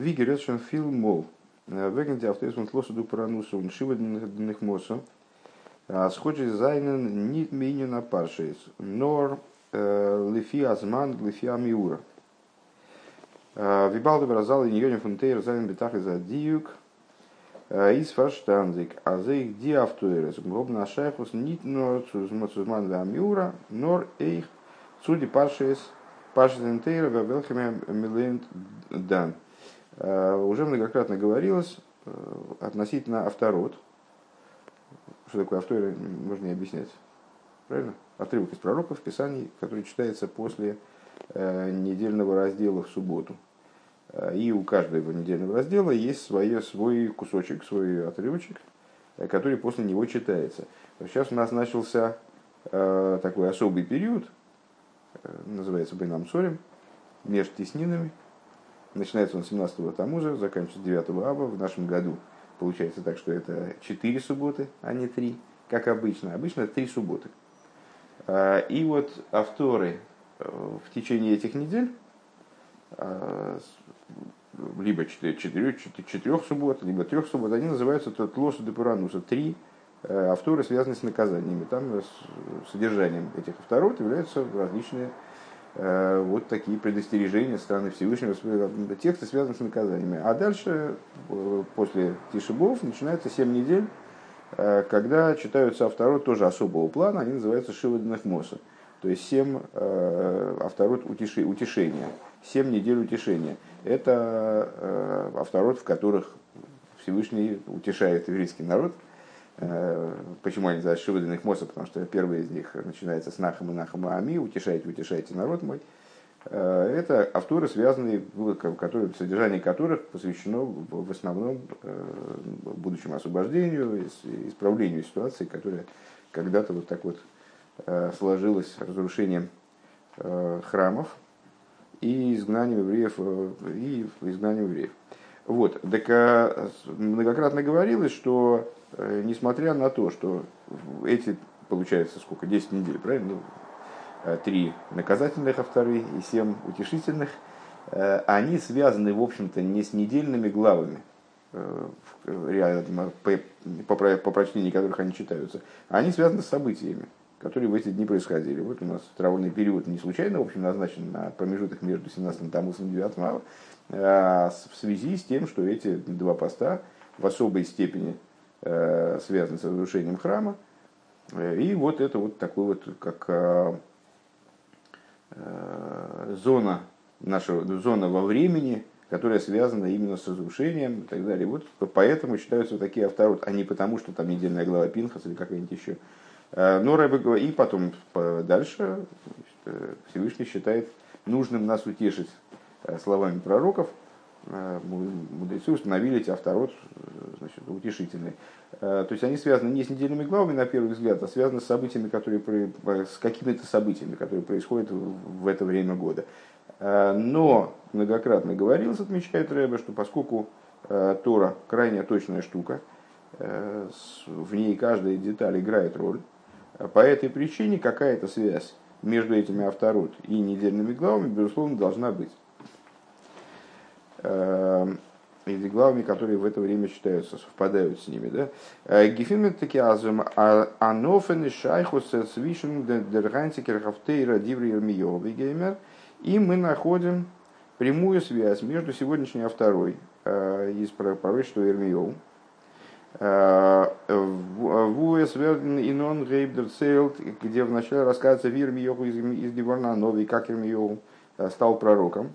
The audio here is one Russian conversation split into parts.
Вигеретшен фил мол. Вегенти автоэсмент лосуду паранусу, он шивадных мосу. Схожий зайнен нит меню на паршейс. Нор лифи азман лифи амиура. Вибалды выразал и ньоним фунтейр зайнен бетах из диюк. Из фарштандик, а за их ди автоэрес. Гроб на шайхус нит нор цузман амиура, нор эйх цуди паршейс паршейс вебелхеме милент дан. Уже многократно говорилось относительно авторот, что такое автор, можно не объяснять. Правильно? Отрывок из пророков в Писании, который читается после э, недельного раздела в субботу. Э, и у каждого недельного раздела есть свое, свой кусочек, свой отрывочек, э, который после него читается. Сейчас у нас начался такой особый период, называется Байнам Сорим, между теснинами. Начинается он 17-го Тамуза, заканчивается 9 Аба в нашем году – Получается так, что это 4 субботы, а не 3, как обычно. Обычно 3 субботы. А, и вот авторы э, в течение этих недель, а, либо 4, 4, 4 суббот, либо 3 суббот, они называются Тлосу де Пурануса. Три э, авторы связаны с наказаниями. Там содержанием этих авторов являются различные Э, вот такие предостережения страны Всевышнего, тексты связаны с наказаниями. А дальше, э, после Тишибов, начинается 7 недель, э, когда читаются авторот тоже особого плана, они называются Шивадных Моса. То есть 7 авторот утешения, 7 недель утешения. Это авторот, в которых Всевышний утешает еврейский народ – Э, почему они называются Шивадиных Моса? Потому что первый из них начинается с Нахама Нахама Ами, утешайте, утешайте народ мой. Э, это авторы, связанные, которые, содержание которых посвящено в основном э, будущему освобождению, исправлению ситуации, которая когда-то вот так вот сложилась разрушением храмов и изгнанием евреев, и изгнанием евреев. Вот, так многократно говорилось, что Э, несмотря на то, что эти, получается, сколько, 10 недель, правильно? Ну, э, три наказательных, а вторые и семь утешительных, э, они связаны, в общем-то, не с недельными главами, по, по, по прочтении которых они читаются, они связаны с событиями, которые в эти дни происходили. Вот у нас траурный период не случайно, в общем, назначен на промежуток между 17 Тамусом и 9 Ава, а в связи с тем, что эти два поста в особой степени Э, связан с разрушением храма. Э, и вот это вот такой вот, как э, зона, наша зона во времени, которая связана именно с разрушением и так далее. Вот поэтому считаются вот такие авторот, а не потому, что там недельная глава Пинхас или какая-нибудь еще. Но Рэбе и потом дальше Всевышний считает нужным нас утешить словами пророков, Э, мудрецы установили эти авторот значит, утешительные. Э, то есть они связаны не с недельными главами, на первый взгляд, а связаны с событиями, которые, с какими-то событиями, которые происходят в это время года. Э, но многократно говорилось, отмечает Рэбе, что поскольку Тора крайне точная штука, в ней каждая деталь играет роль, по этой причине какая-то связь между этими авторот и недельными главами, безусловно, должна быть. Или главами, которые в это время считаются, совпадают с ними. Да? Э, Гефимет таки азум а, анофен и шайхус свишен дергантикер хафтейра диври геймер. И мы находим прямую связь между сегодняшней и второй э, из пророчества Ирмиоу. Э, Вуэс верден инон гейбдер цейлт, где вначале рассказывается Вирмиоху из Дивана Новый, как Ирмиоу стал пророком.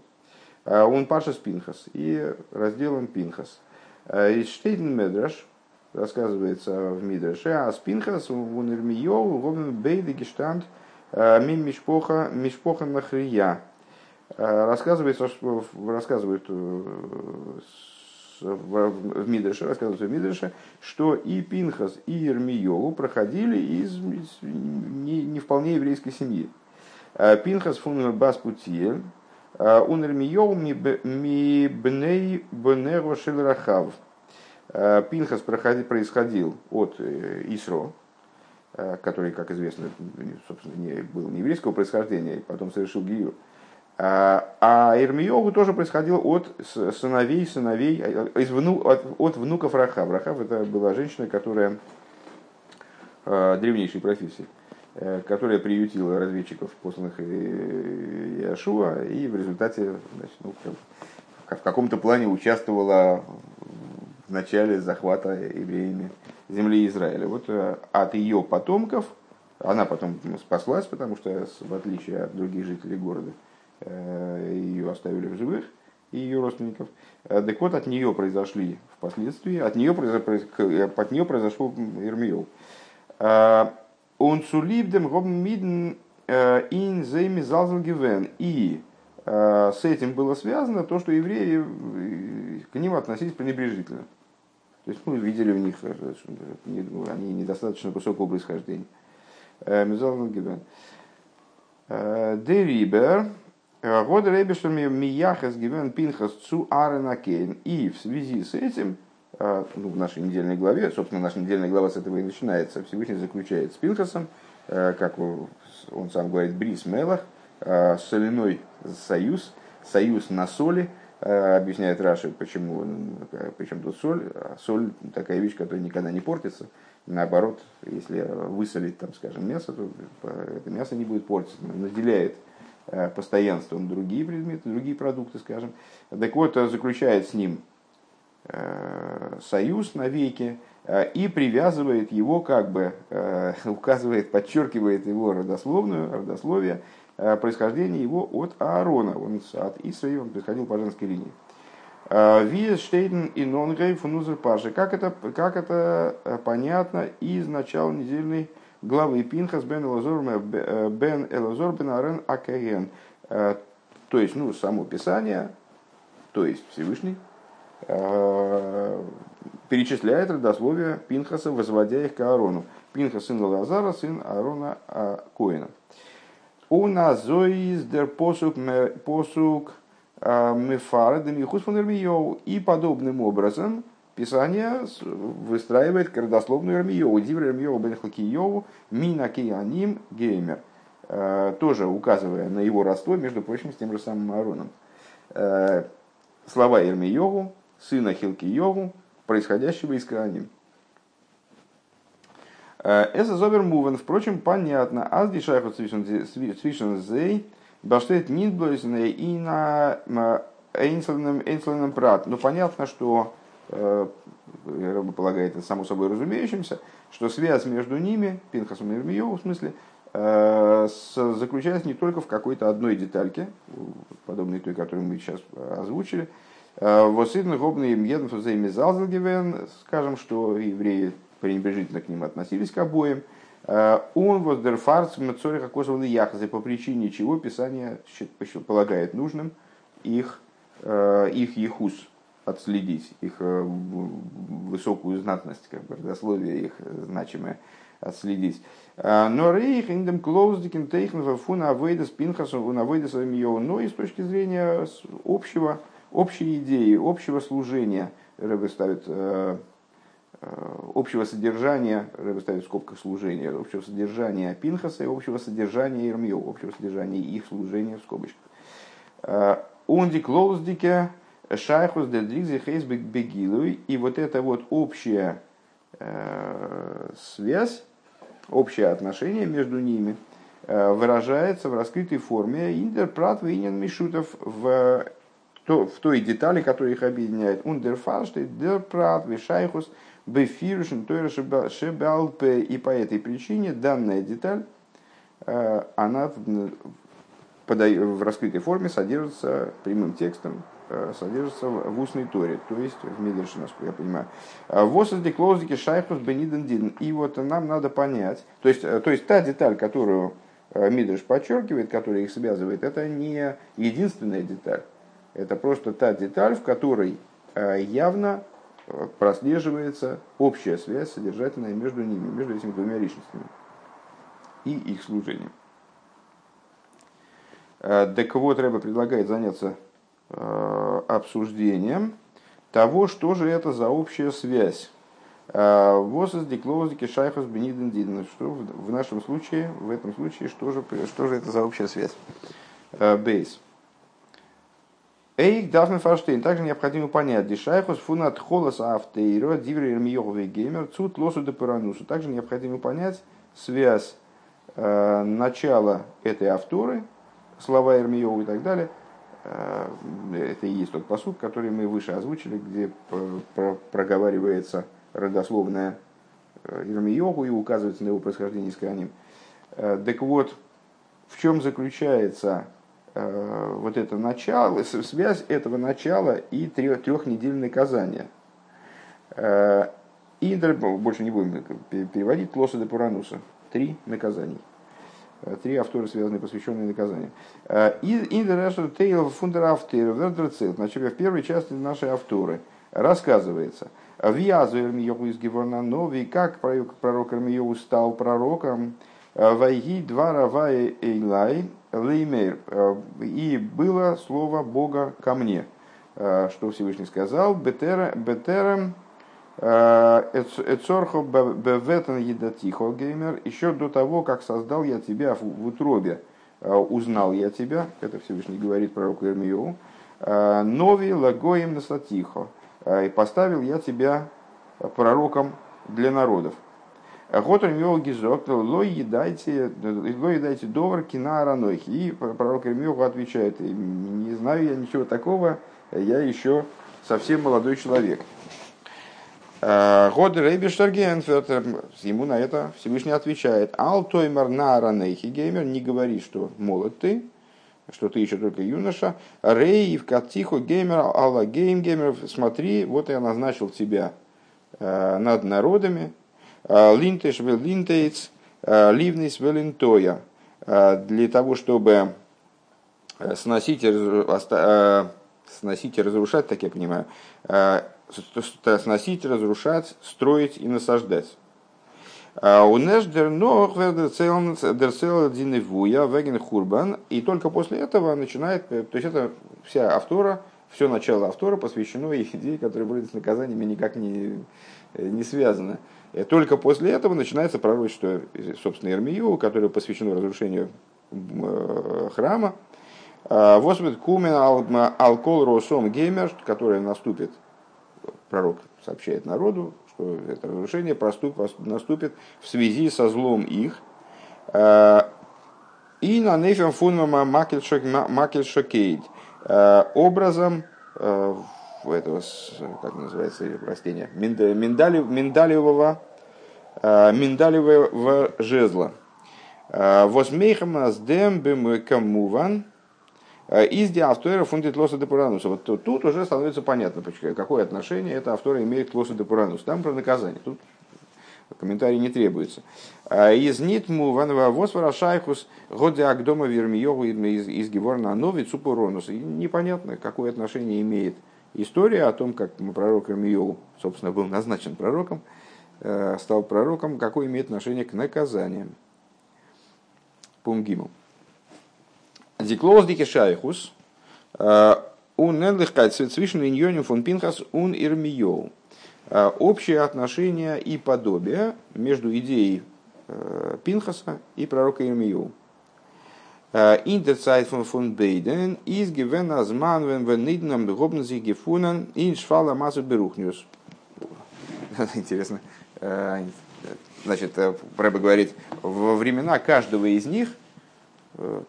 А он Пашас Пинхас и разделом Пинхас. Из Штейден Медраш рассказывается в Мидраше, а с Пинхас в Унермио ровен бейды гештант а, мим мишпоха мишпоха нахрия. Рассказывается, рассказывают э, в Мидрше, рассказывается в Мидрше, что и Пинхас, и Ирмиову проходили из не, не вполне еврейской семьи. Пинхас фун Баспутиель, Унермиоу ми бней бнеро шелрахав. Пинхас происходил от э, Исро, э, который, как известно, собственно, не, был не еврейского происхождения, и потом совершил гиюр. А Ирмиогу тоже происходил от сыновей, сыновей, из вну, от, от внуков Рахав. Рахав это была женщина, которая древнейшей профессии, которая приютила разведчиков, посланных Иошуа, и в результате значит, ну, в каком-то плане участвовала в начале захвата евреями земли Израиля. Вот э, от ее потомков, она потом спаслась, потому что, в отличие от других жителей города, э, ее оставили в живых, и ее родственников. Э, так вот, от нее произошли впоследствии, от нее, от нее произошел Ирмиол. Он цулибдем гобмиден ин зейми залзангивен. И с этим было связано то, что евреи к ним относились пренебрежительно. То есть мы видели в них, э, они недостаточно высокого происхождения. Э, э, Дерибер, Год Ребешами Мияхас Гивен Пинхас Цу Арена Кейн. И в связи с этим, ну, в нашей недельной главе, собственно, наша недельная глава с этого и начинается, Всевышний заключает с Пинхасом, как он сам говорит, Брис Мелах, соляной союз, союз на соли – объясняет Раши, почему, причем тут соль. А соль такая вещь, которая никогда не портится. Наоборот, если высолить, там, скажем, мясо, то это мясо не будет портиться, наделяет постоянством другие предметы, другие продукты, скажем. Так вот, заключает с ним союз навеки и привязывает его, как бы указывает, подчеркивает его родословную, родословие Э, происхождение его от Аарона. Он от Исраи, он происходил по женской линии. Э, Виес Штейден и Нонгрей Фунузер Паши. Как это, как это э, понятно из начала недельной главы Пинхас бен Элазор бен Элазор бен Арен Акаген. То есть, ну, само Писание, то есть Всевышний, перечисляет родословие Пинхаса, возводя их к Аарону. Пинхас сын Лазара, сын Аарона Коина. У нас дер посук посук а, мефара демихус фон И подобным образом Писание выстраивает родословную Ирмиеву. Дивр Ирмиеву бен мина кианим геймер. А, тоже указывая на его родство, между прочим, с тем же самым Аароном. А, слова Ирмиеву, сына Хилкиеву, происходящего из Кааним. Это зобер мувен, впрочем, понятно. Аз дишайху свишен зей, баштет нидблойзне и на эйнсленном прат. Ну, понятно, что э, Рыба полагает это само собой разумеющимся, что связь между ними, Пинхасом и Ирмиеву в смысле, э, заключается не только в какой-то одной детальке, подобной той, которую мы сейчас озвучили. Э, Восидн гобный им скажем, что евреи пренебрежительно к ним относились к обоим. Э, он воздерфарц мацориха косовны яхазы, по причине чего Писание полагает нужным их, э, их ехус отследить, их э, высокую знатность, как бы, родословие их значимое отследить. Но рейх индем клоуздикин тейхн фуна авейдас пинхасу авейдас но и с точки зрения общего, общей идеи, общего служения, Рэбе ставит Э, общего содержания, Рэбе ставит в скобках служения, общего содержания Пинхаса и общего содержания Ирмио, общего содержания их служения в скобочках. Э, клоуздике шайхус дедригзи хейсбек бегилуй. И вот эта вот общая э, связь, общее отношение между ними выражается в раскрытой форме интерпрат винен мишутов в в той детали, которая их объединяет. Ундерфарштейт, дерпрат, вишайхус, Бефирушин Тойра Шебалпе. И по этой причине данная деталь, э, она в раскрытой форме содержится прямым текстом, э, содержится в устной торе, то есть в Мидрше, насколько я понимаю. «А Восозди клоузики шайхус бениден дин. И вот нам надо понять, то есть, э, то есть та деталь, которую Мидрш подчеркивает, которая их связывает, это не единственная деталь. Это просто та деталь, в которой явно прослеживается общая связь содержательная между ними, между этими двумя личностями и их служением. Э, так вот, Рэба предлагает заняться э, обсуждением того, что же это за общая связь. Э, Восос диклоузики шайхус бениден Что в нашем случае, в этом случае, что же, что же это за общая связь? Бейс. Эйк Дафн Фарштейн. Также необходимо понять, дешайхус фунат холос автейро, диври эрмиёговый геймер, цут лосу де. Также необходимо понять связь э, начала этой авторы, слова Эрмиёву и так далее. Э, это и есть тот посуд, который мы выше озвучили, где проговаривается родословная Ирмиёгу и указывается на его происхождение из Каним. Так вот, в чем заключается Э, вот это начало, связь этого начала и трехнедельное наказания. Э, и больше не будем переводить Лоса де Пурануса. Три наказаний. Э, три авторы, связанные, посвященные наказаниям. Индерешу Тейл Фундерафтер Значит, в первой части нашей авторы рассказывается, Виазу Эрмиёху из Геворнанови, как пророк Эрмиёху стал пророком, Вайги два равая Эйлай, Леймейр. Э, и было слово Бога ко мне. Э, что Всевышний сказал? Бетерем э, Эцорхо беветен едатихо геймер. Еще до того, как создал я тебя в утробе, узнал я тебя. Это Всевышний говорит пророку Ирмию. Нови лагоим насатихо. И поставил я тебя пророком для народов. האט ירמיהו געזאגט, לא ידעתי, לא ידעתי דבר כי נער אנכי. И пророк Ирмиоху отвечает, не знаю я ничего такого, я еще совсем молодой человек. האט דער אויבערשטער געענטפערט, ему на это Всевышний отвечает, אל תאמר נער אנכי וגומר, не говори, что молод ты, что ты еще только юноша. ראה הפקדתיך וגומר, על הגוים וגומר, смотри, вот я назначил тебя э, над народами, Э, линтеш вел линтейц, э, ливнис велинтоя. Э, для того, чтобы сносить и, сносить и разрушать, так я понимаю, сносить, разрушать, строить и насаждать. У Веген Хурбан. И только после этого начинает, то есть это вся автора, все начало автора посвящено идее, которая будет с наказаниями никак не, не связана. Э, только после этого начинается пророчество, собственно, Ирмию, которое посвящено разрушению э, храма. А, Восвет кумен алкол росом геймер, которое наступит, пророк сообщает народу, что это разрушение наступит в связи со злом их. А, и на нефем фунмама макельшокейд образом э, этого, как называется растение, миндалевого, э, миндалевого жезла. Э, Возмейхам с дембем камуван, э, из диавтора фундит лоса де пурануса. Вот тут уже становится понятно, какое отношение это автора имеет к лосу де пуранусу. Там про наказание. Тут комментарий не требуется. Из нитму ванова восвара шайхус годе агдома вермиогу из Геворна нови. Непонятно, какое отношение имеет история о том, как пророк Рамиол, собственно, был назначен пророком, э, стал пророком, какое имеет отношение к наказаниям. Пунгиму. Диклоус дике шайхус, э, он неллихкайт свischen иньоним фон пинхас ун ирмиол. Э, общее отношение и подобие между идеей Пинхаса и пророка Ирмиол. In der Zeit von, von beiden ist gewinn als Mann, wenn wir nicht haben, haben sich gefunden, in Schwala Masse Берухниус. Интересно. Значит, Рэба говорит, во времена каждого из них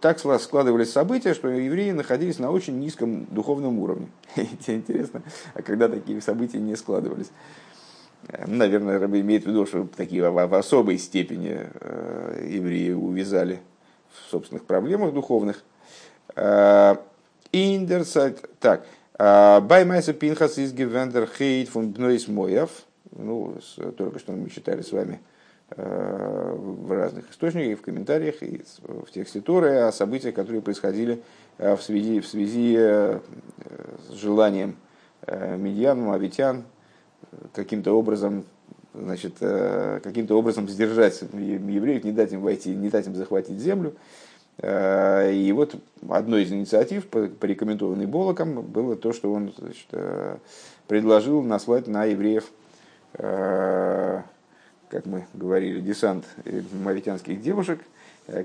так складывались события, что евреи находились на очень низком духовном уровне. Интересно, а когда такие события не складывались? Наверное, Рэба имеет в виду, что такие в особой степени евреи увязали собственных проблемах духовных. Э, Индерсайт. Так. Э, Баймайса Пинхас из Гевендер Хейт фун Бнойс Моев. Ну, только что мы читали с вами э, в разных источниках, в комментариях и в тексте Торы о событиях, которые происходили в связи, в связи с желанием медьян, мавитян каким-то образом значит, э, каким-то образом сдержать евреев, не дать им войти, не дать им захватить землю. Э, и вот одной из инициатив, порекомендованной Болоком, было то, что он значит, э, предложил наслать на евреев, как мы говорили, десант мавитянских девушек,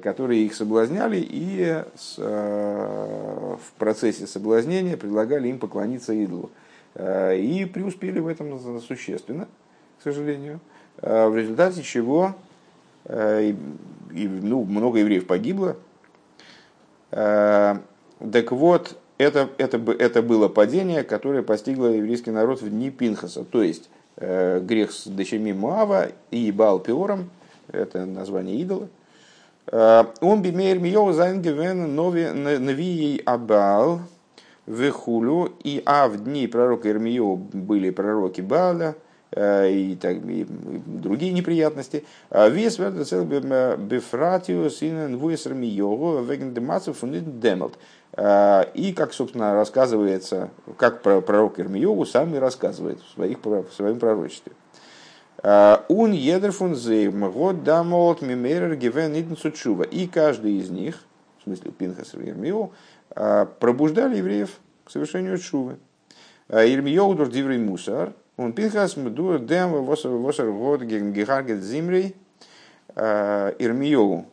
которые их соблазняли и в процессе соблазнения предлагали им поклониться идолу. И преуспели в этом существенно, к сожалению, в результате чего и, ну, много евреев погибло. Так вот, это, это, это было падение, которое постигло еврейский народ в дни Пинхаса. То есть э, грех с дочерьми Муава и Баал Пиором, это название идола. Э, он бимейр мио зайнгевен новией Абал вехулю, и а в дни пророка Ирмио были пророки Бааля, э, и, так, и другие неприятности. Вес бефратиус инен вуэсер миогу веген демацев демалт. А, и, как, собственно, рассказывается, как пророк Ирмиеву сам и рассказывает в, своих, в своем пророчестве. А, Ун едерфун зейм год дамолт мимерер гивен. И каждый из них, в смысле Пинхас и Ирмиеву, а, пробуждали евреев к совершению чувы. Ирмиеву дур диврей мусар, он Пинхас мдур дем восер год гегаргет зимрей. Ирмиеву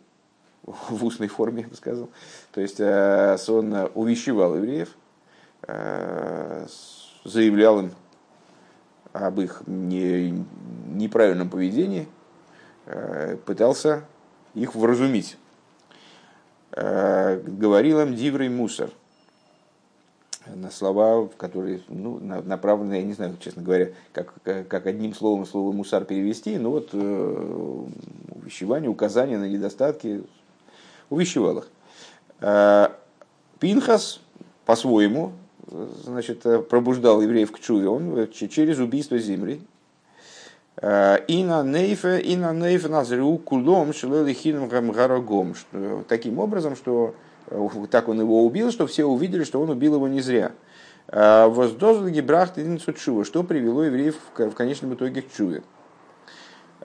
в устной форме, я бы сказал. То есть э, он увещевал евреев, э, заявлял им об их не, неправильном поведении, э, пытался их вразумить. Говорил им диврый мусор на слова, которые ну, направлены, я не знаю, честно говоря, как, как одним словом слово мусар перевести, но вот увещевание, указание на недостатки, увещевал их. Э, Пинхас по-своему значит, пробуждал евреев к чуве, он через убийство земли. Э, и на нейфе, и на нейфе назрю кулом шелели хином гарагом. Таким образом, что э, так он его убил, что все увидели, что он убил его не зря. Воздозлги брахт единицу чува, что привело евреев в конечном итоге к чуве.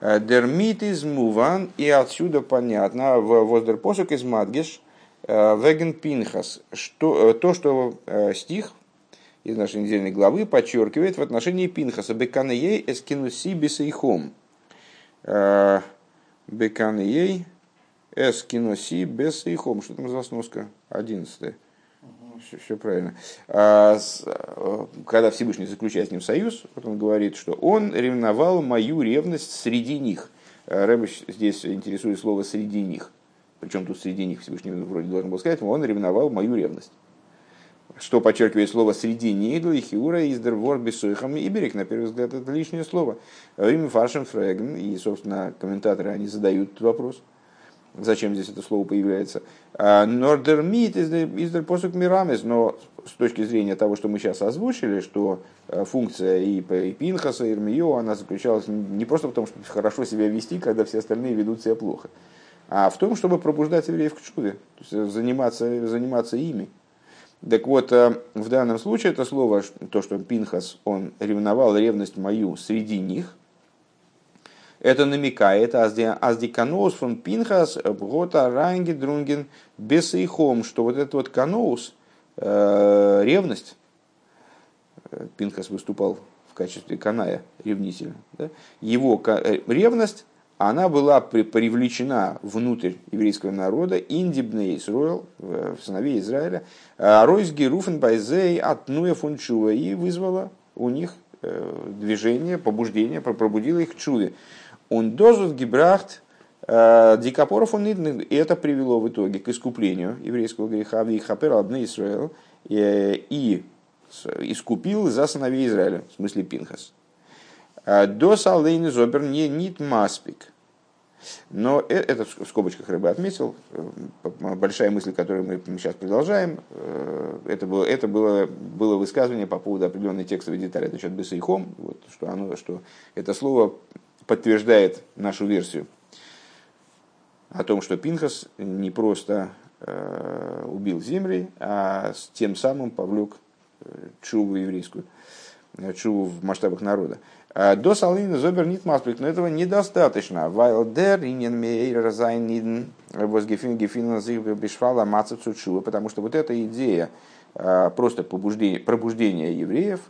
Дермит из Муван, и отсюда понятно, в Воздерпосок из Мадгеш, Э, Веген Пинхас, что, э, то, что э, стих из нашей недельной главы подчеркивает в отношении Пинхаса. Беканеей эскинуси бесейхом. Беканеей эскинуси бесейхом. Что там за сноска? Одиннадцатая. Все, все правильно. А, когда Всевышний заключает с ним союз, вот он говорит, что он ревновал мою ревность среди них. Рэбыч здесь интересует слово «среди них» причем тут среди них Всевышний вроде должен был сказать, он ревновал мою ревность. Что подчеркивает слово «среди них», и «хиура», «издер», «ворд», «бессуихам» и «берег», на первый взгляд, это лишнее слово. Им фаршем фреген, и, собственно, комментаторы, они задают этот вопрос, зачем здесь это слово появляется. «А, Нордермит издер посук мирамес, но с точки зрения того, что мы сейчас озвучили, что э, функция и, Пинхаса, и Ирмио, она заключалась не просто в том, чтобы хорошо себя вести, когда все остальные ведут себя плохо, а в том, чтобы пробуждать евреев к чуде, то есть заниматься, заниматься ими. Так вот, э, в данном случае это слово, то, что Пинхас, он ревновал ревность мою среди них, это намекает аздиканоус фон Пинхас бгота ранги друнген бесейхом, что вот этот вот каноус, э, ревность, э, Пинхас выступал в качестве каная, ревнителя, да? его ревность она была привлечена внутрь еврейского народа, индибней Исруэл, в сыновей Израиля, а Ройс Геруфен Байзей от Нуя Фунчува и вызвала у них э, движение, побуждение, пробудила их к чуве. Он дозут гибрахт э, дикапоров он и это привело в итоге к искуплению еврейского греха в Ихапер Абне Исраэл и искупил за сыновей Израиля, в смысле Пинхас. Э, до Салдейни Зобер не нит маспик. Но э, это в скобочках рыба отметил. Э, большая мысль, которую мы сейчас продолжаем, это было, это было, было высказывание по поводу определенной текстовой детали. Это счет бесейхом, вот, что, оно, что это слово подтверждает нашу версию о том, что Пинхас не просто э, убил земли, а тем самым повлек чуву еврейскую, чуву в масштабах народа. Э, до Салина Зобер нит масприк, но этого недостаточно. Вайлдер инен мейр зайниден гефин бешвала мацецучува, потому что вот эта идея э, просто пробуждения евреев,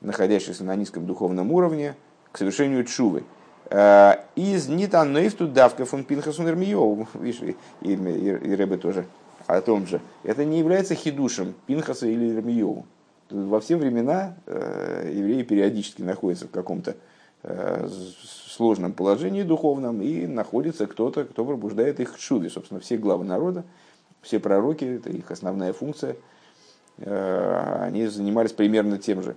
находящихся на низком духовном уровне, к совершению чувы, Из Нитанейфту давка фон Пинхасун Ирмиеву. Видишь, и, и, Рэбе тоже о том же. Это не является хидушем Пинхаса или Ирмиеву. Во все времена евреи периодически находятся в каком-то сложном положении духовном, и находится кто-то, кто пробуждает их к шуве. Собственно, все главы народа, все пророки, это их основная функция, они занимались примерно тем же.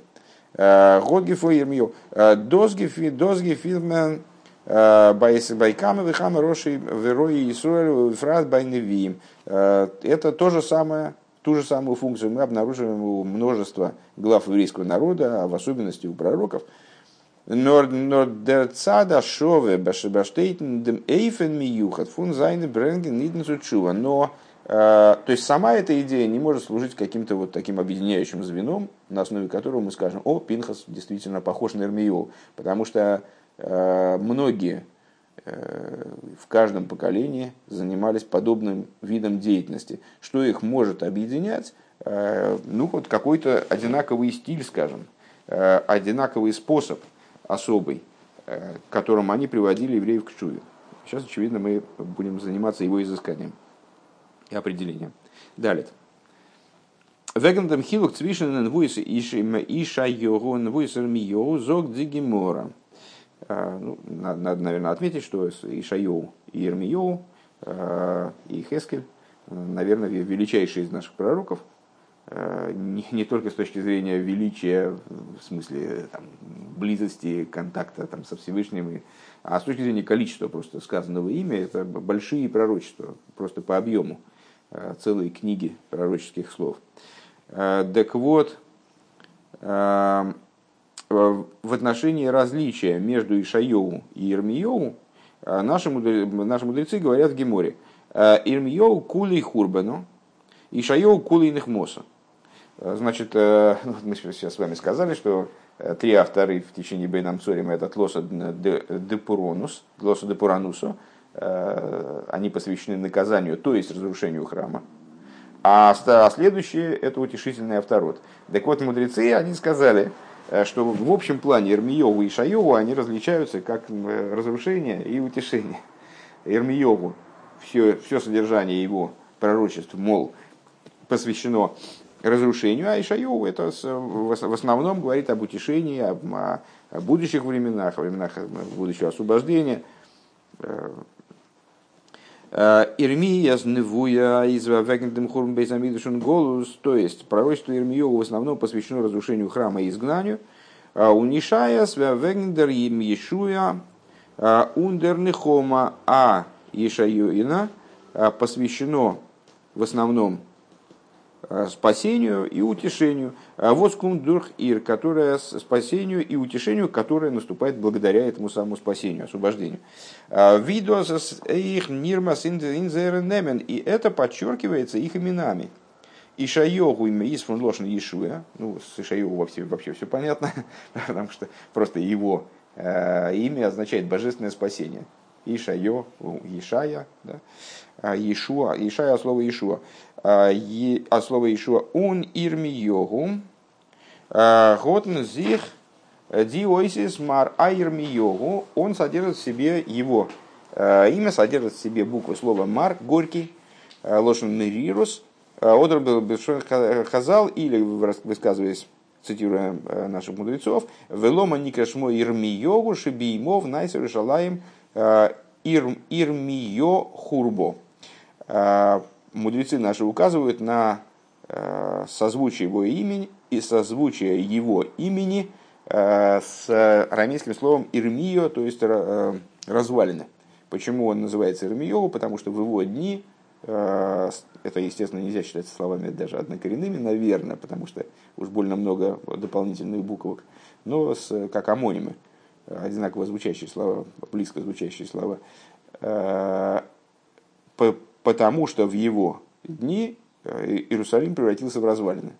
Годгифу Ермию. Дозгифи, дозгифирмен Байкама Вихама Роши Верои Исруэль Фрат Байневиим. Это то же самое, ту же самую функцию мы обнаруживаем у множества глав еврейского народа, а в особенности у пророков. Но der Цада Шове Башебаштейтен дем Эйфен Миюхат фун Зайне Бренген Ниденцу Чува. Но Э, то есть сама эта идея не может служить каким-то вот таким объединяющим звеном, на основе которого мы скажем, о, Пинхас действительно похож на Эрмию, потому что э, многие э, в каждом поколении занимались подобным видом деятельности. Что их может объединять? Ну вот какой-то одинаковый стиль, скажем, одинаковый способ особый, которым они приводили евреев к чуве. Сейчас, очевидно, мы будем заниматься его изысканием и определение. Далее. Вегендам хилук цвишен нвуис иша йогу нвуис армио зог дигимора. А, ну, надо, наверное, отметить, что Ишайоу и Ирмиоу а, и Хескель, наверное, величайшие из наших пророков, а, не, не только с точки зрения величия, в смысле там, близости, контакта там, со Всевышним, а с точки зрения количества просто сказанного имя, это большие пророчества, просто по объему. Э, целые книги пророческих слов. Э, так вот, э, в отношении различия между Ишайоу и Ирмиоу наши наши мудрецы говорят в Геморе. Ирмиоу кули хурбану, Ишайоу кули нехмоса. Значит, мы сейчас с вами сказали, что три авторы в течение Бейнам Цорима это Тлоса Депуронус, Тлоса Депуранусу, они посвящены наказанию, то есть разрушению храма. А, а следующее – это утешительный авторот. Так вот, мудрецы, они сказали, э, что в общем плане Ирмиеву и Шаеву они различаются как э, разрушение и утешение. Ирмиеву все, все содержание его пророчеств, мол, посвящено разрушению, а Ишайову это в основном говорит об утешении, о, о будущих временах, о временах будущего освобождения, Э, Ирмия зневуя из вегендем хурм бейзамидушен голус, то есть пророчество Ирмиева в основном посвящено разрушению храма и изгнанию. Э, унишая свя им Ешуя э, ундер нехома, а Ешаюина посвящено в основном Э, спасению и утешению. А вот скундурх ир, которая спасению и утешению, которое наступает благодаря этому самому спасению, освобождению. А, Видос их нирмас инзернемен, и это подчеркивается их именами. Ишайогу имя из фон Лошен Ишуя, ну, с Ишайогу вообще, вообще все понятно, потому что просто его э, имя означает божественное спасение. Ишайо, Ишая, да? А, Ишуа, Ишая слово Ишуа. А, а слово Ишуа ун ирми йогу, а, готн зих диойсис мар айрми йогу, он содержит в себе его имя, содержит в себе букву слова мар, горький, лошен мерирус, Одр хазал, или высказываясь цитируя наших мудрецов, «Велома никашмо ирмиогу шибиимов найсер шалаем ирмио хурбо». Мудрецы наши указывают на э, созвучие его имени и созвучие его имени э, с арамейским словом ирмио, то есть э, развалины. Почему он называется ирмио? Потому что в его дни, это, естественно, нельзя считать словами даже однокоренными, наверное, потому что уж больно много дополнительных буквок, но с, как амонимы, одинаково звучащие слова, близко звучащие слова потому что в его дни э, Иерусалим превратился в развалины.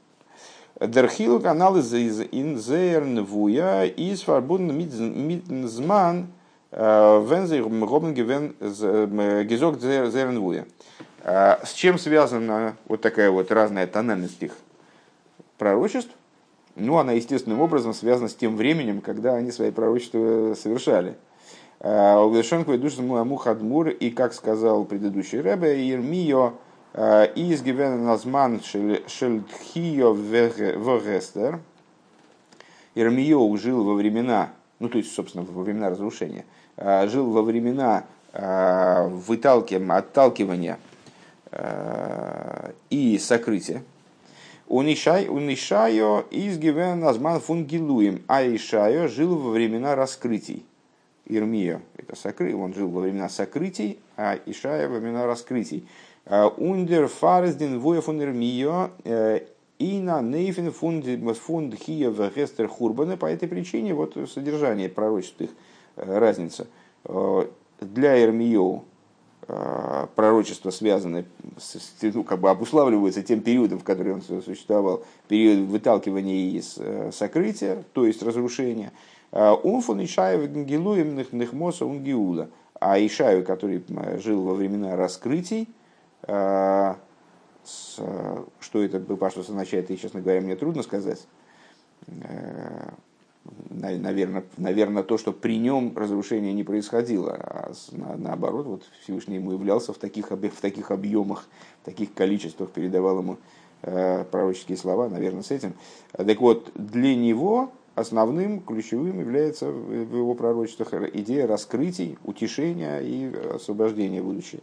Дерхил канал из инзернвуя из фарбун митнзман э, вензер гобен гизок зернвуя. Э, с чем связана вот такая вот разная тональность их пророчеств? Ну, она естественным образом связана с тем временем, когда они свои пророчества совершали. Увешенку душ мухадмур, и как сказал предыдущий Рэбе, Ермио из гивен назман шельдхио вегестер. Ермио жил во времена, ну то есть, собственно, во времена разрушения, жил во времена выталкивания, отталкивания и сокрытия. Унишайо из гивен назман фунгилуем, а Ишайо жил во времена раскрытий. Ирмия, это сокры, он жил во времена сокрытий, а Ишая во времена раскрытий. Ундер фарздин воя фун Ирмио и на нейфен фунд хия гестер хурбана. По этой причине вот содержание пророчеств их разница. Для Ирмио пророчество связано, с, ну, как бы обуславливается тем периодом, в который он существовал, период выталкивания из сокрытия, то есть разрушения – Умфон Ишаев Гилуем Нехмоса Унгиула. А Ишаю, который жил во времена раскрытий, что это Паштус означает, и, честно говоря, мне трудно сказать. Наверное, наверное, то, что при нем разрушение не происходило, а наоборот, вот Всевышний ему являлся в таких, в таких объемах, в таких количествах, передавал ему пророческие слова, наверное, с этим. Так вот, для него основным, ключевым является в его пророчествах идея раскрытий, утешения и освобождения будущего.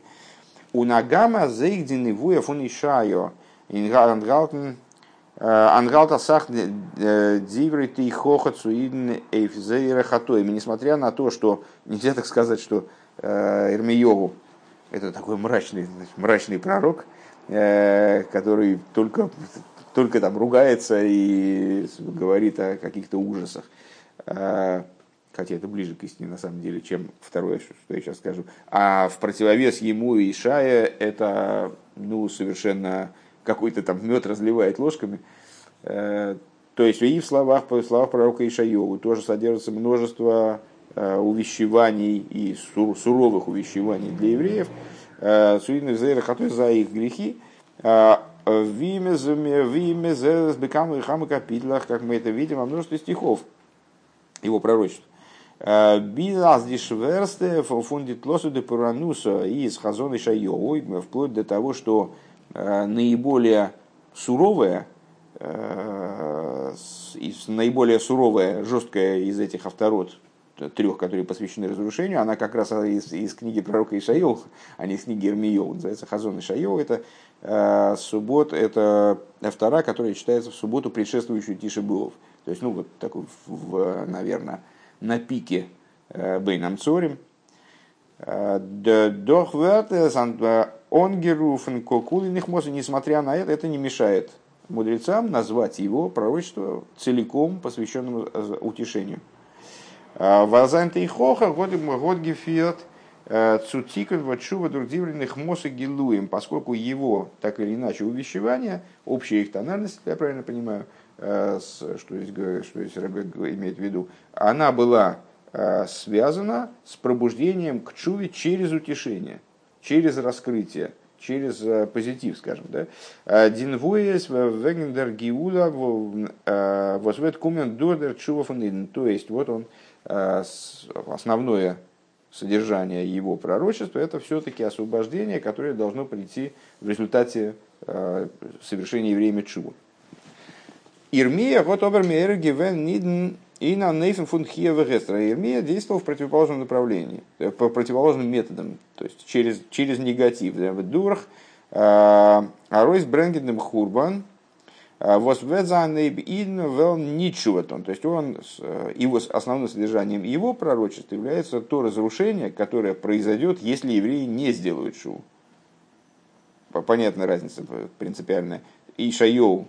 У Нагама зейгдины вуя фун ишайо э, ангалта сах дивры ты хоха цуидн эйфзейра. Несмотря на то, что нельзя так сказать, что э, Ирмиеву это такой мрачный, мрачный пророк, э, который только только там ругается и говорит о каких-то ужасах. А, хотя это ближе к истине, на самом деле, чем второе, что я сейчас скажу. А в противовес ему и Шая это ну, совершенно какой-то там мед разливает ложками. Э, то есть и в словах, в словах пророка Ишайову тоже содержится множество э, увещеваний и суровых увещеваний для евреев. Э, Суидных за их грехи. Вимез бекаму и хаму капитлах, как мы это видим во множестве стихов его пророчеств. Билаз дишверсте фундит лосу де пурануса из хазона шайоу, вплоть до того, что э, наиболее суровая, э, наиболее суровая, жесткая из этих авторот, трех, которые посвящены разрушению, она как раз из, из книги пророка Ишайо, а не из книги Ирмио, называется Хазон Ишайо, это э, суббот, это вторая, которая читается в субботу, предшествующую Тише Булов. То есть, ну, вот такой, в, наверное, на пике э, Бейнам Цорим. Э, Дохвертес, Онгеруфен, Кокулиных Моса, несмотря на это, это не мешает мудрецам назвать его пророчество целиком посвященным э, утешению. Вазайн Тейхоха, год гефиат, цутикан ватшува дурдивленных моса гилуем, поскольку его, так или иначе, увещевание, общая их тональность, я правильно понимаю, э, что здесь, что здесь Рэбе имеет в виду, она была э, связана с пробуждением к чуве через утешение, через раскрытие, через э, позитив, скажем. Да? Динвуес вегендер гиула возвет кумен додер чува То есть, вот он Э, основное содержание его пророчества это все-таки освобождение, которое должно прийти в результате э, совершения евреями чува. Ирмия, вот обермейер гивен ниден и на нейфен фун хиева Ирмия действовал в противоположном направлении, э, по противоположным методам, то есть через, через негатив. Дурх, аройс бренгендем хурбан, а, Ничуватон. То есть он, э, его основным содержанием его пророчества является то разрушение, которое произойдет, если евреи не сделают шоу. Понятная разница принципиальная. И Шайоу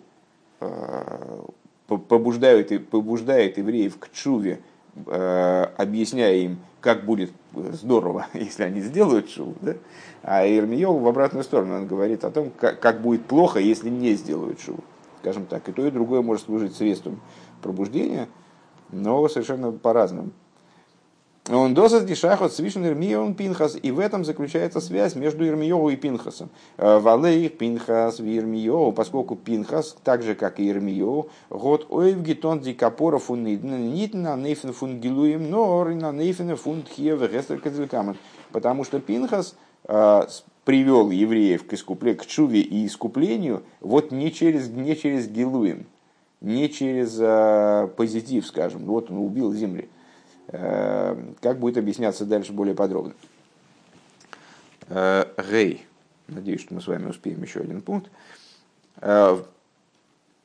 э, побуждает, побуждает евреев к чуве, э, объясняя им, как будет здорово, если они сделают шоу. Да? А Ирмиев в обратную сторону он говорит о том, как, как будет плохо, если не сделают шоу скажем так. И то, и другое может служить средством пробуждения, но совершенно по-разному. Он досад дишахот свишен Ирмион Пинхас, и в этом заключается связь между Ирмиову и Пинхасом. Э, Валей Пинхас в Ирмиову, поскольку Пинхас, так же как и Ирмиову, год ойв гитон дикапора фун нитна нейфен фун гилуем, на нейфен фун тхьев гестер Потому что Пинхас э, привел евреев к искуплению, к чуве и искуплению, вот не через, не через гилуем, не через э, позитив, скажем, вот он убил земли Э, как будет объясняться дальше более подробно. Э, Гей. Надеюсь, что мы с вами успеем еще один пункт. Э,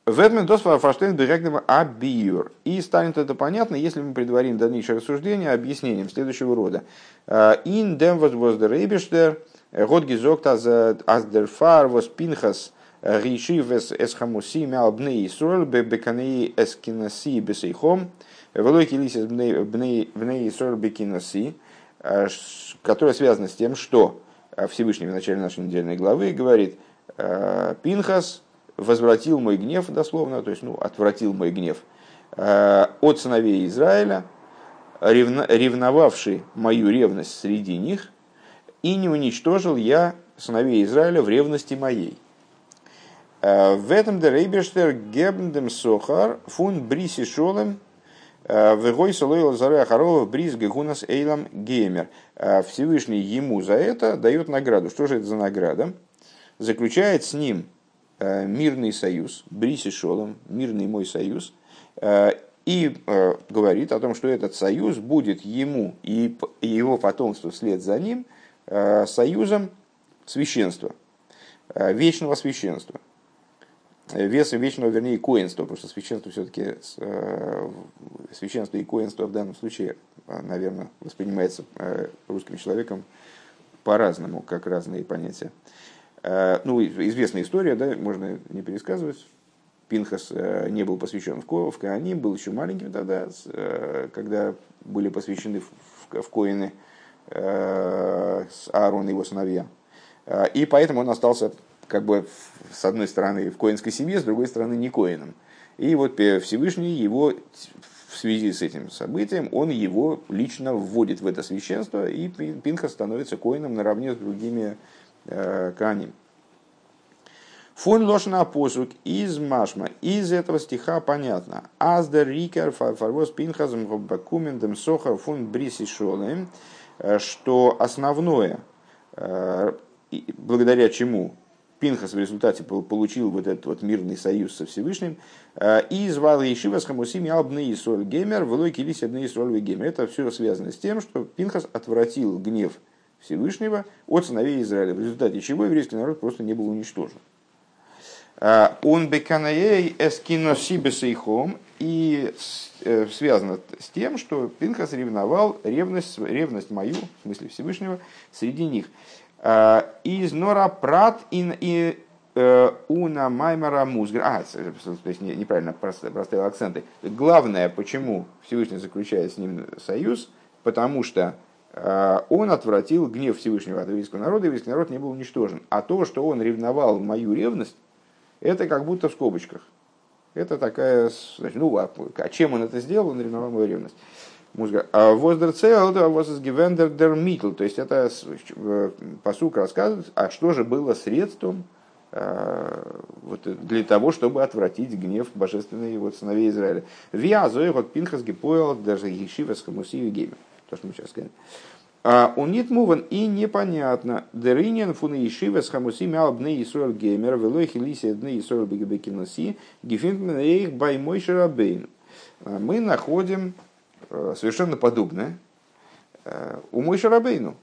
Ведмен фаштейн бирегнема абиюр. И станет это понятно, если мы предварим дальнейшее рассуждение объяснением следующего рода. Ин дем воз дер рейбештер, год гизокт аз дер фар воз пинхас ришив эс эсхамуси мял исроль беканеи эскинаси бесейхом. Велой килисис бней Исрор Бекиноси, э, которая связана с тем, что э, Всевышний в начале нашей недельной главы говорит, э, Пинхас возвратил мой гнев, дословно, то есть ну, отвратил мой гнев от сыновей Израиля, ревновавший мою ревность среди них, и не уничтожил я сыновей Израиля в ревности моей. В этом Дерейбештер Гебндем Сохар фун Бриси Шолем Вегой Солойл Заре Харова Бриз Гегунас Эйлам Геймер. Всевышний ему за это дает награду. Что же это за награда? Заключает с ним э, мирный союз, Бриси Шолом, мирный мой союз, э, и э, говорит о том, что этот союз будет ему и его потомству вслед за ним союзом священства, вечного священства. Э, весом вечного, вернее, коинства, потому что священство все-таки, э, священство и коинство в данном случае, э, наверное, воспринимается русским человеком по-разному, как разные понятия. Ну, известная история, да, можно не пересказывать. Пинхас не был посвящен в, Ко, в Кааним, был еще маленьким тогда, когда были посвящены в, Коины Аарон и его сыновья. И поэтому он остался как бы с одной стороны в коинской семье, с другой стороны не коином. И вот Всевышний его в связи с этим событием, он его лично вводит в это священство, и Пинха становится коином наравне с другими э, каним. Фун лошна посук из машма. Из этого стиха понятно. Аздер рикер фарвоз пинхазм бакумендем сохар фун бриси шолем, э, что основное, э, благодаря чему Пинхас в результате получил вот этот вот мирный союз со Всевышним. Э, и звал Ешива с Хамусими Абны и Соль Гемер, Велой Килис Абны и Соль Гемер. Это все связано с тем, что Пинхас отвратил гнев Всевышнего от сыновей Израиля, в результате чего еврейский народ просто не был уничтожен. Э, он беканаей эскиносибесейхом и э, связано с тем, что Пинхас ревновал ревность, ревность мою, в смысле Всевышнего, среди них. Э, из Нора Прат и э, Уна Маймара Музгр. А, то есть неправильно проставил акценты. Главное, почему Всевышний заключает с ним союз, потому что э, он отвратил гнев Всевышнего от еврейского народа, и еврейский народ не был уничтожен. А то, что он ревновал мою ревность, это как будто в скобочках. Это такая, значит, ну, а, а чем он это сделал? Он ревновал мою ревность. А Воздерцейл, Возгивендер дер Митл. То есть это посук рассказывает, а что же было средством а, вот, для того, чтобы отвратить гнев божественной вот, сыновей Израиля. Виазой вот Пинхас Гипоэл даже Ешивас Хамусию Геймер. То, что мы сейчас сказали. А нет муван и непонятно. Деринин фуна Ешива с Хамуси мял бне Исруэл Геймер, велой хилиси дне Исруэл Бегабекиноси, гефинтмен эйх баймой шарабейн. Мы находим Э, совершенно подобное э, у мой Шарабейну.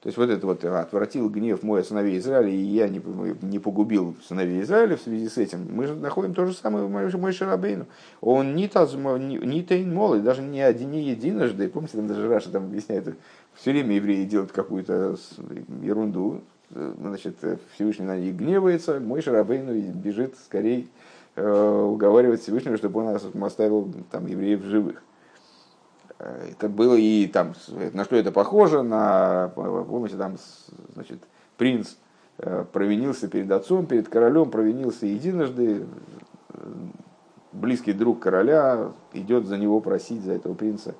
То есть вот это вот отвратил гнев мой от сыновей Израиля, и я не, не погубил сыновей Израиля в связи с этим. Мы же находим то же самое в мой Шарабейну. Он не, таз, не, не тейн мол, даже не один, не единожды. Помните, там даже Раша там объясняет, все время евреи делают какую-то ерунду, значит, Всевышний на них гневается, мой Шарабейну бежит скорее э, уговаривать Всевышнего, чтобы он оставил там евреев живых. Э, это было и там, на что это похоже, на, помните, там, значит, принц э, провинился перед отцом, перед королем, провинился единожды, близкий друг короля идет за него просить, за этого принца,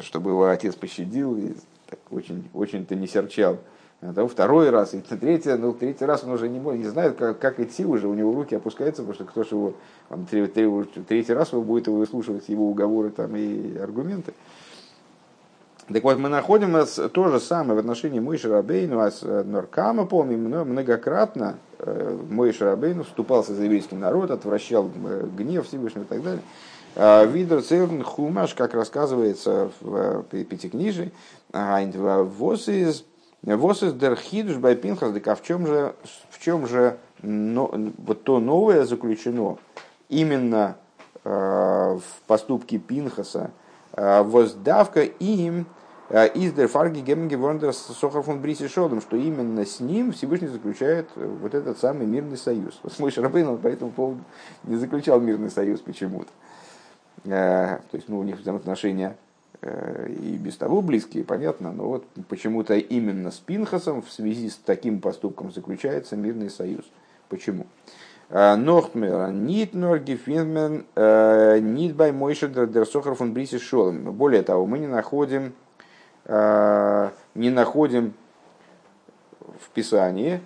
чтобы его отец пощадил и так очень, очень-то не серчал. А то второй раз, и третий, ну, третий раз он уже не, может, не знает, как, как идти уже, у него руки опускаются, потому что кто же его, он, третий, раз его будет выслушивать его уговоры там, и аргументы. Так вот, мы находим то же самое в отношении Мойши Рабейну, а с Норкама, помним, многократно э, Мойши Рабейну вступался за еврейский народ, отвращал э, гнев Всевышнего и так далее. А Видер Церн Хумаш, как рассказывается в Пятикнижии, «Вос из Восис дерхидуш байпинхас, так а в чем же, в чем же но, вот то новое заключено именно э, в поступке Пинхаса, э, воздавка им э, из дерфарги гемги вондерс сохар фон бриси шодом, что именно с ним Всевышний заключает вот этот самый мирный союз. Вот мой Шарабейн по этому поводу не заключал мирный союз почему-то. Э, то есть ну, у них взаимоотношения Э, и без того близкие, понятно, но вот почему-то именно с Пинхасом в связи с таким поступком заключается мирный союз. Почему? Э, Нохтмер, нит норги финмен, нит бай мойшер дерсохар фон бриси шолом. Более того, мы не находим, не находим в Писании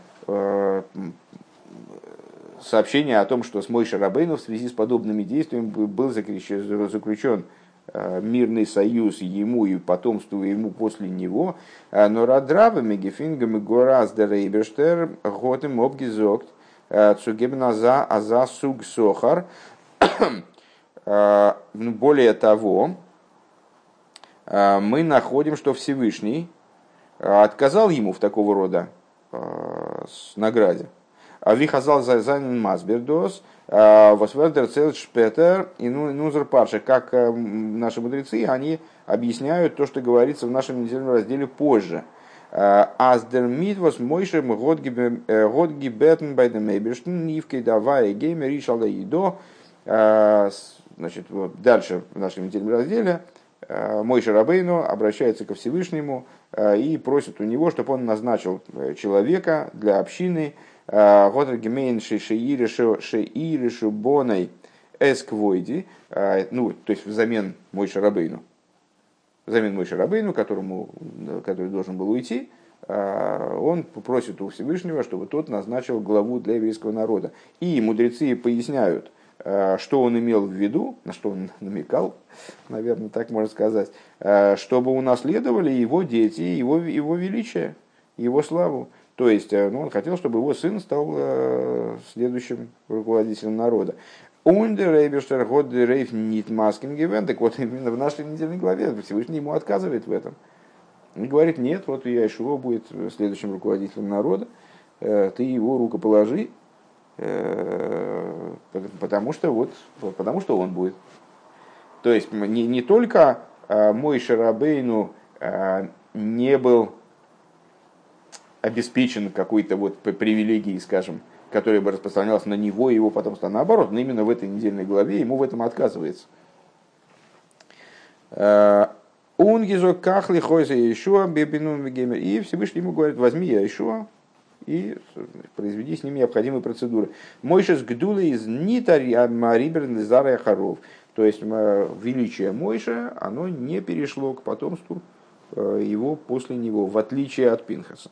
сообщение о том, что с Мойшей Рабейну в связи с подобными действиями был заключен Э, мирный союз ему и потомству ему после него, э, но радраба мегефингам гораз де рейберштер готем обгизокт э, цугебен аза аза суг сохар. Ну, более того, мы находим, что Всевышний отказал ему в такого рода награде. А вихазал зайнен масбердос, Восвердер Цель Шпетер и ну, Нузер Парша, как э, наши мудрецы, они объясняют то, что говорится в нашем недельном разделе позже. Аздер митвос мойшем годги бетен бай дем эйберштен нивкей давай геймер ишал идо. Значит, вот дальше в нашем недельном разделе э, мой Шарабейну обращается ко Всевышнему э, и просит у него, чтобы он назначил человека для общины, Годр гемейн шеиришу боной эсквойди, ну, то есть взамен мой шарабейну, взамен мой шарабейну, которому, который должен был уйти, он просит у Всевышнего, чтобы тот назначил главу для еврейского народа. И мудрецы поясняют, что он имел в виду, на что он намекал, наверное, так можно сказать, чтобы унаследовали его дети, его, его величие, его славу. То есть э, ну, он хотел, чтобы его сын стал э, следующим руководителем народа. Ундер Рейберштер год Рейф Нит Маскингевен, так вот именно в нашей недельной главе Всевышний ему отказывает в этом. Он говорит, нет, вот я Ишуа будет следующим руководителем народа, э, ты его рукоположи, потому что вот, потому что он будет. То есть не, не только мой Шарабейну не был обеспечен какой-то вот привилегией, скажем, которая бы распространялась на него и его потомство. А наоборот, но именно в этой недельной главе ему в этом отказывается. Э, Унгизо кахли хойза Иешуа бебину И Всевышний ему говорит, возьми Иешуа и произведи с ним необходимые процедуры. Мойшес гдула из нитари марибер зара харов. То есть величие Мойша, оно не перешло к потомству э, его после него, в отличие от Пинхаса.